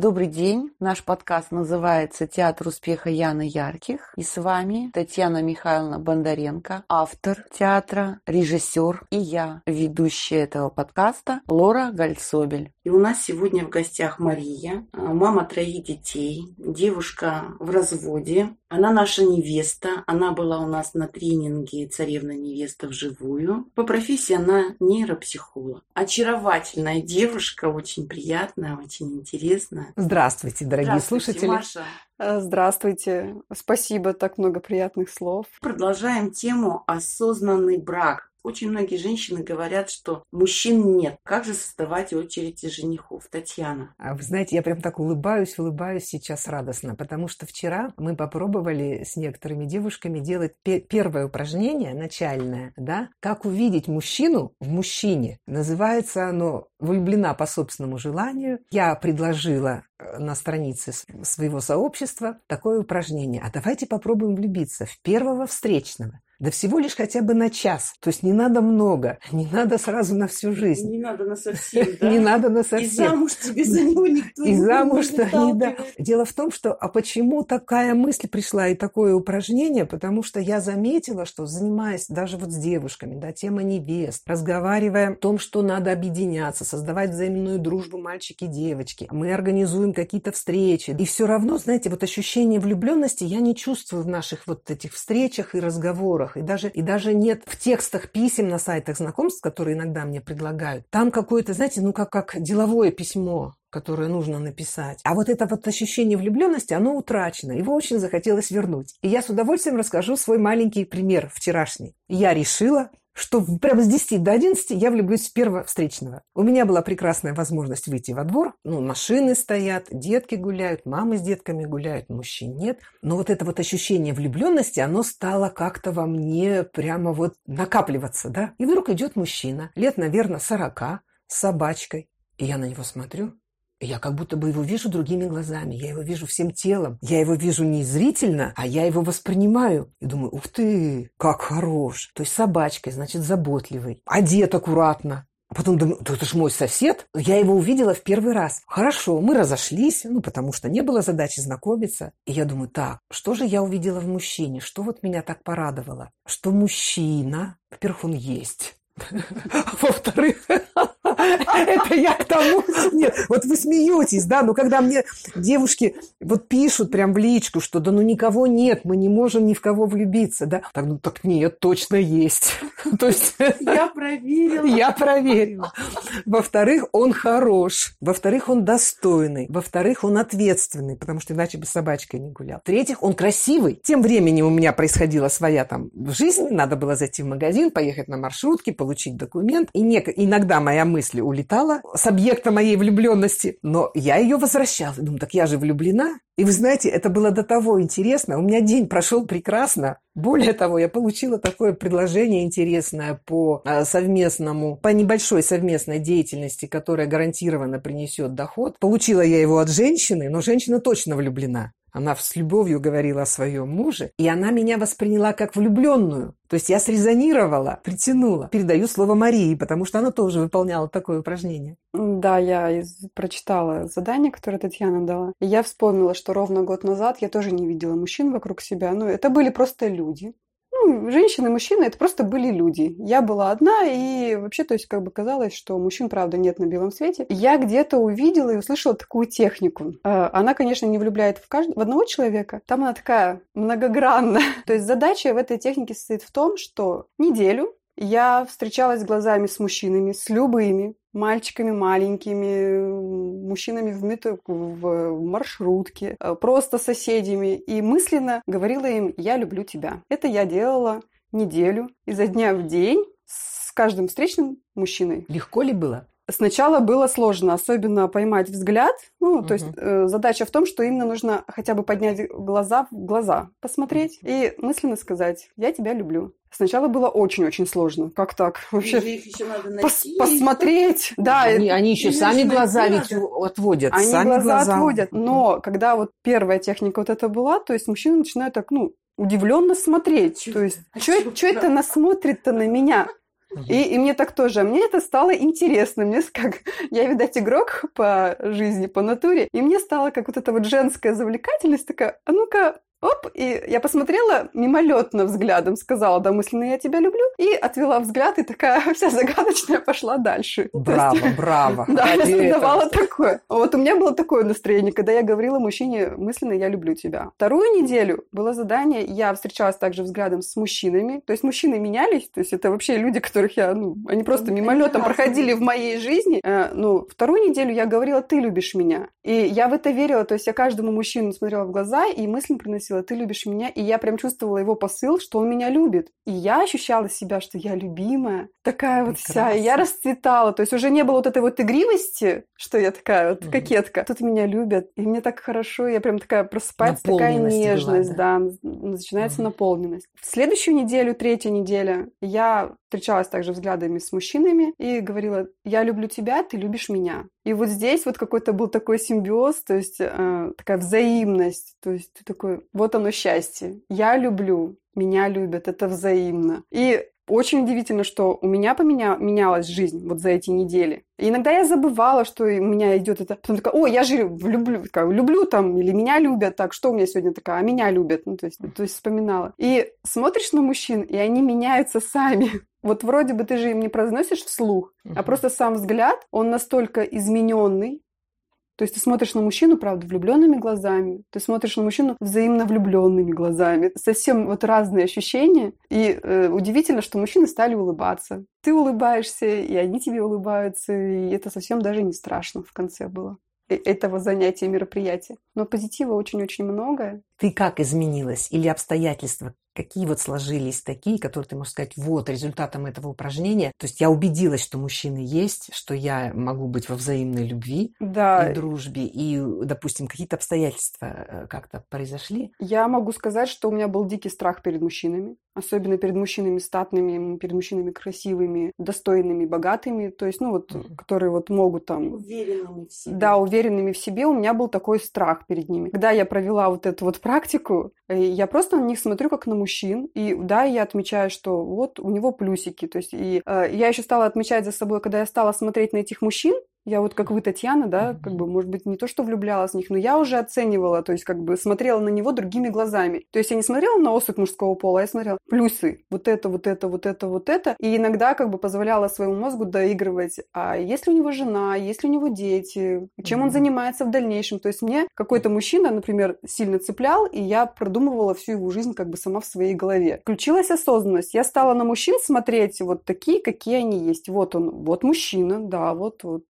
Добрый день. Наш подкаст называется «Театр успеха Яны Ярких». И с вами Татьяна Михайловна Бондаренко, автор театра, режиссер и я, ведущая этого подкаста Лора Гальцобель. И у нас сегодня в гостях Мария, мама троих детей, девушка в разводе. Она наша невеста. Она была у нас на тренинге «Царевна невеста вживую». По профессии она нейропсихолог. Очаровательная девушка, очень приятная, очень интересная. Здравствуйте, дорогие Здравствуйте, слушатели. Маша. Э, здравствуйте. Спасибо, так много приятных слов. Продолжаем тему «Осознанный брак». Очень многие женщины говорят, что мужчин нет. Как же создавать очередь женихов? Татьяна. А вы знаете, я прям так улыбаюсь, улыбаюсь сейчас радостно, потому что вчера мы попробовали с некоторыми девушками делать первое упражнение, начальное, да, как увидеть мужчину в мужчине. Называется оно «Влюблена по собственному желанию». Я предложила э, на странице своего сообщества такое упражнение. А давайте попробуем влюбиться в первого встречного. Да всего лишь хотя бы на час. То есть не надо много, не надо сразу на всю жизнь. Не надо на совсем, да? Не надо на совсем. И замуж тебе за него никто и замуж не да. Дело в том, что а почему такая мысль пришла и такое упражнение? Потому что я заметила, что занимаясь даже вот с девушками, да, тема невест, разговаривая о том, что надо объединяться, создавать взаимную дружбу мальчики и девочки, мы организуем какие-то встречи. И все равно, знаете, вот ощущение влюбленности я не чувствую в наших вот этих встречах и разговорах разговорах, и даже, и даже нет в текстах писем на сайтах знакомств, которые иногда мне предлагают. Там какое-то, знаете, ну как, как деловое письмо, которое нужно написать. А вот это вот ощущение влюбленности, оно утрачено. Его очень захотелось вернуть. И я с удовольствием расскажу свой маленький пример вчерашний. Я решила что прямо с 10 до 11 я влюблюсь в первого встречного. У меня была прекрасная возможность выйти во двор. Ну, машины стоят, детки гуляют, мамы с детками гуляют, мужчин нет. Но вот это вот ощущение влюбленности, оно стало как-то во мне прямо вот накапливаться, да. И вдруг идет мужчина, лет, наверное, 40, с собачкой. И я на него смотрю, я как будто бы его вижу другими глазами. Я его вижу всем телом. Я его вижу не зрительно, а я его воспринимаю. И думаю, ух ты, как хорош. То есть собачкой, значит, заботливый. Одет аккуратно. А потом думаю, да это ж мой сосед. Я его увидела в первый раз. Хорошо, мы разошлись, ну, потому что не было задачи знакомиться. И я думаю, так, что же я увидела в мужчине? Что вот меня так порадовало? Что мужчина, во-первых, он есть. Во-вторых, это я к тому... Нет, вот вы смеетесь, да, но когда мне девушки вот пишут прям в личку, что да ну никого нет, мы не можем ни в кого влюбиться, да, так, ну так нет, точно есть. То есть... Я проверила. Я проверила. Во-вторых, он хорош. Во-вторых, он достойный. Во-вторых, он ответственный, потому что иначе бы собачкой не гулял. В-третьих, он красивый. Тем временем у меня происходила своя там жизнь, надо было зайти в магазин, поехать на маршрутке, получить документ. И не... иногда моя мысль улетала с объекта моей влюбленности, но я ее возвращала. Думаю, так я же влюблена. И вы знаете, это было до того интересно. У меня день прошел прекрасно. Более того, я получила такое предложение интересное по а, совместному, по небольшой совместной деятельности, которая гарантированно принесет доход. Получила я его от женщины, но женщина точно влюблена. Она с любовью говорила о своем муже, и она меня восприняла как влюбленную. То есть я срезонировала, притянула. Передаю слово Марии, потому что она тоже выполняла такое упражнение. Да, я прочитала задание, которое Татьяна дала. И я вспомнила, что ровно год назад я тоже не видела мужчин вокруг себя. Ну, это были просто люди ну, женщины, мужчины, это просто были люди. Я была одна, и вообще, то есть, как бы казалось, что мужчин, правда, нет на белом свете. Я где-то увидела и услышала такую технику. Э, она, конечно, не влюбляет в, каждого, в одного человека. Там она такая многогранная. То есть задача в этой технике состоит в том, что неделю я встречалась глазами с мужчинами, с любыми, мальчиками маленькими, мужчинами в метро, в маршрутке, э, просто соседями. И мысленно говорила им «я люблю тебя». Это я делала неделю, изо дня в день, с каждым встречным мужчиной. Легко ли было? Сначала было сложно, особенно поймать взгляд. Ну, угу. то есть э, задача в том, что именно нужно хотя бы поднять глаза в глаза, посмотреть и мысленно сказать «я тебя люблю». Сначала было очень-очень сложно. Как так? Вообще еще надо найти. Пос посмотреть. Да, они, они еще сами глаза ведь отводят. Они сами глаза, глаза отводят. Но когда вот первая техника вот это была, то есть мужчина начинает так, ну, удивленно смотреть. Чё? То есть, а что это она смотрит-то на меня? И, и мне так тоже. А мне это стало интересно. Мне как... Я, видать, игрок по жизни, по натуре. И мне стало как вот эта вот женская завлекательность такая, а ну-ка, Оп, и я посмотрела мимолетно взглядом, сказала, да, мысленно, я тебя люблю, и отвела взгляд, и такая вся загадочная пошла дальше. Браво, есть, браво. Да, я создавала такое. Вот у меня было такое настроение, когда я говорила мужчине мысленно, я люблю тебя. Вторую неделю было задание, я встречалась также взглядом с мужчинами, то есть мужчины менялись, то есть это вообще люди, которых я, ну, они просто мимолетом проходили в моей жизни. Э, ну, вторую неделю я говорила, ты любишь меня. И я в это верила, то есть я каждому мужчину смотрела в глаза и мысленно приносила спросила, ты любишь меня? И я прям чувствовала его посыл, что он меня любит. И я ощущала себя, что я любимая. Такая вот вся. И я расцветала. То есть уже не было вот этой вот игривости, что я такая вот кокетка. Тут меня любят. И мне так хорошо. Я прям такая просыпается, такая нежность. Была, да. да. Начинается угу. наполненность. В следующую неделю, третья неделя, я встречалась также взглядами с мужчинами и говорила, я люблю тебя, ты любишь меня. И вот здесь вот какой-то был такой симбиоз, то есть э, такая взаимность, то есть ты такой, вот оно счастье, я люблю, меня любят, это взаимно. И очень удивительно, что у меня поменя... менялась жизнь вот за эти недели. И иногда я забывала, что у меня идет это. Потом такая, о, я же люблю, такая, люблю там, или меня любят, так, что у меня сегодня такая, а меня любят. Ну, то есть, то есть вспоминала. И смотришь на мужчин, и они меняются сами. Вот вроде бы ты же им не произносишь вслух, uh-huh. а просто сам взгляд, он настолько измененный, то есть ты смотришь на мужчину, правда, влюбленными глазами, ты смотришь на мужчину взаимно влюбленными глазами. Совсем вот разные ощущения. И э, удивительно, что мужчины стали улыбаться. Ты улыбаешься, и они тебе улыбаются, и это совсем даже не страшно в конце было э, этого занятия, мероприятия. Но позитива очень-очень много. Ты как изменилась? Или обстоятельства какие вот сложились такие, которые ты можешь сказать, вот результатом этого упражнения. То есть я убедилась, что мужчины есть, что я могу быть во взаимной любви да. и дружбе, и, допустим, какие-то обстоятельства э, как-то произошли. Я могу сказать, что у меня был дикий страх перед мужчинами, особенно перед мужчинами статными, перед мужчинами красивыми, достойными, богатыми, то есть, ну вот, mm-hmm. которые вот могут там... Уверенными в себе. Да, уверенными в себе. У меня был такой страх перед ними. Когда я провела вот эту вот практику, э, я просто на них смотрю как на мужчин, и да, я отмечаю, что вот у него плюсики, то есть и э, я еще стала отмечать за собой, когда я стала смотреть на этих мужчин, я вот как вы, Татьяна, да, как бы, может быть, не то, что влюблялась в них, но я уже оценивала, то есть как бы смотрела на него другими глазами. То есть я не смотрела на особь мужского пола, а я смотрела плюсы. Вот это, вот это, вот это, вот это. И иногда как бы позволяла своему мозгу доигрывать, а есть ли у него жена, есть ли у него дети, чем он занимается в дальнейшем. То есть мне какой-то мужчина, например, сильно цеплял, и я продумывала всю его жизнь как бы сама в своей голове. Включилась осознанность. Я стала на мужчин смотреть вот такие, какие они есть. Вот он, вот мужчина, да, вот, вот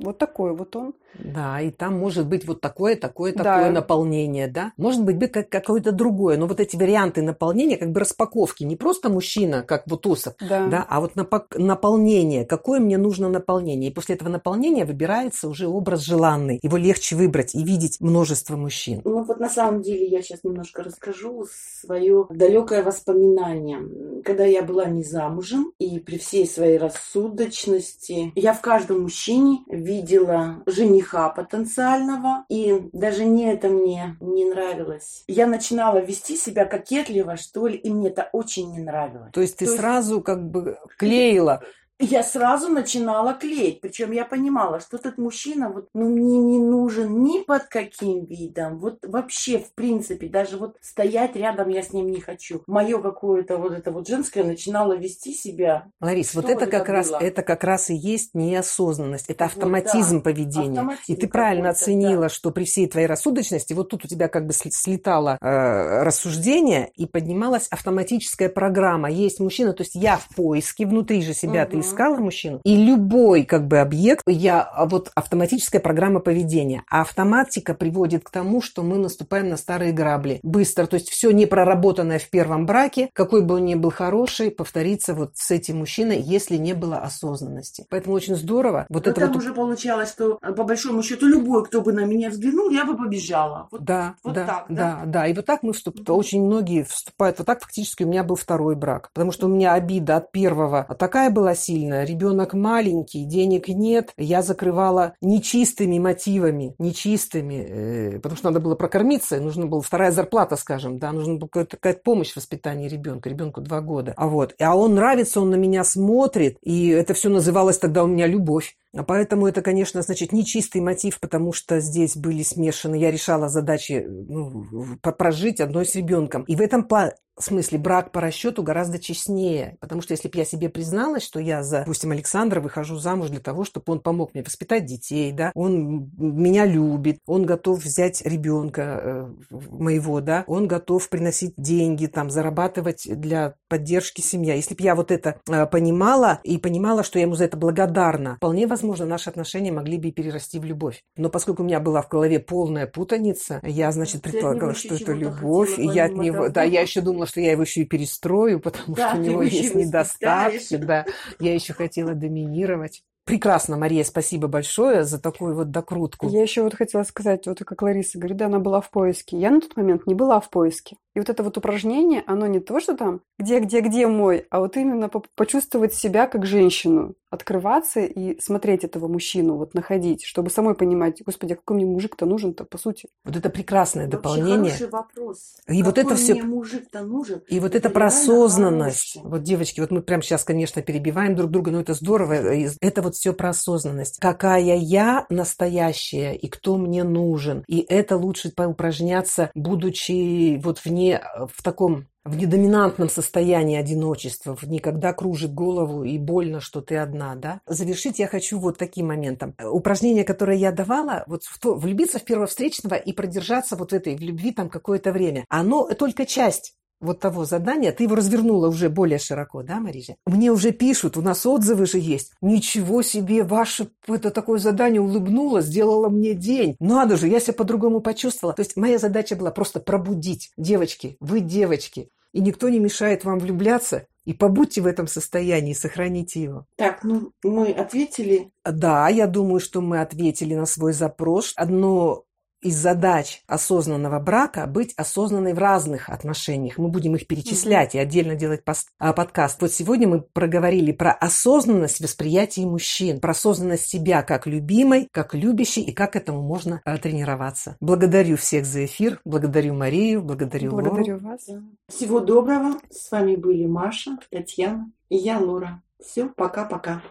вот такой вот он. Да, и там может быть вот такое, такое, такое да. наполнение, да? Может быть, как, какое-то другое. Но вот эти варианты наполнения, как бы распаковки, не просто мужчина, как вот Усов, да. да, а вот наполнение. Какое мне нужно наполнение? И после этого наполнения выбирается уже образ желанный. Его легче выбрать и видеть множество мужчин. Ну вот на самом деле я сейчас немножко расскажу свое далекое воспоминание. Когда я была не замужем, и при всей своей рассудочности, я в каждом мужчине видела жениха жениха потенциального, и даже не это мне не нравилось. Я начинала вести себя кокетливо, что ли, и мне это очень не нравилось. То есть ты То сразу есть... как бы клеила я сразу начинала клеить. Причем я понимала, что этот мужчина вот, ну, мне не нужен ни под каким видом. Вот вообще, в принципе, даже вот стоять рядом я с ним не хочу. Мое какое-то вот это вот женское начинало вести себя. Ларис, вот это как раз, это как раз и есть неосознанность. Это автоматизм вот, да. поведения. Автоматизм и ты правильно оценила, да. что при всей твоей рассудочности, вот тут у тебя как бы слетало э, рассуждение и поднималась автоматическая программа. Есть мужчина, то есть я в поиске, внутри же себя угу. ты искала мужчину. И любой как бы объект, я а вот автоматическая программа поведения. А автоматика приводит к тому, что мы наступаем на старые грабли. Быстро, то есть все не проработанное в первом браке, какой бы он ни был хороший, повторится вот с этим мужчиной, если не было осознанности. Поэтому очень здорово. Вот Но это там вот... уже получалось, что э, по большому счету любой, кто бы на меня взглянул, я бы побежала. Вот, да, вот да, так, да, да, да. И вот так мы вступаем. Mm-hmm. Очень многие вступают. Вот так фактически у меня был второй брак. Потому что у меня обида от первого такая была сильная, сильно. Ребенок маленький, денег нет. Я закрывала нечистыми мотивами, нечистыми, э, потому что надо было прокормиться, нужна была вторая зарплата, скажем, да, нужна была какая-то помощь в воспитании ребенка. Ребенку два года. А вот, а он нравится, он на меня смотрит, и это все называлось тогда у меня любовь. А поэтому это, конечно, значит, нечистый мотив, потому что здесь были смешаны. Я решала задачи ну, прожить одной с ребенком. И в этом смысле, брак по расчету гораздо честнее. Потому что если бы я себе призналась, что я за, допустим, Александра выхожу замуж для того, чтобы он помог мне воспитать детей, да, он меня любит, он готов взять ребенка э, моего, да, он готов приносить деньги, там, зарабатывать для поддержки семьи. Если бы я вот это э, понимала и понимала, что я ему за это благодарна, вполне возможно, наши отношения могли бы перерасти в любовь. Но поскольку у меня была в голове полная путаница, я, значит, предполагала, что это любовь, и я от него, да, я еще думала, что я его еще и перестрою, потому да, что у него есть недостатки, да. Я еще хотела доминировать. Прекрасно, Мария, спасибо большое за такую вот докрутку. Я еще вот хотела сказать, вот как Лариса говорит, да, она была в поиске. Я на тот момент не была в поиске. И вот это вот упражнение, оно не то, что там где, где, где мой, а вот именно почувствовать себя как женщину, открываться и смотреть этого мужчину, вот находить, чтобы самой понимать, господи, а какой мне мужик-то нужен-то, по сути. Вот это прекрасное Вообще дополнение. Хороший вопрос. И какой вот это все. мужик-то нужен? И вот это, это про осознанность. Хороший. Вот, девочки, вот мы прямо сейчас, конечно, перебиваем друг друга, но это здорово. Это вот все про осознанность. Какая я настоящая и кто мне нужен. И это лучше поупражняться, будучи вот вне не в таком в недоминантном состоянии одиночества, в никогда кружит голову и больно, что ты одна, да. Завершить я хочу вот таким моментом. Упражнение, которое я давала, вот в то, влюбиться в первого встречного и продержаться вот в этой в любви там какое-то время, оно только часть вот того задания, ты его развернула уже более широко, да, Марижа? Мне уже пишут, у нас отзывы же есть. Ничего себе, ваше это такое задание улыбнуло, сделало мне день. Надо же, я себя по-другому почувствовала. То есть моя задача была просто пробудить. Девочки, вы девочки. И никто не мешает вам влюбляться. И побудьте в этом состоянии, сохраните его. Так, ну мы ответили. Да, я думаю, что мы ответили на свой запрос. Одно из задач осознанного брака быть осознанной в разных отношениях. Мы будем их перечислять mm-hmm. и отдельно делать пост, а, подкаст. Вот сегодня мы проговорили про осознанность восприятия мужчин, про осознанность себя как любимой, как любящей и как этому можно а, тренироваться. Благодарю всех за эфир, благодарю Марию, благодарю Благодарю Лору. вас. Всего доброго. С вами были Маша, Татьяна и я, Лора. Все, пока-пока.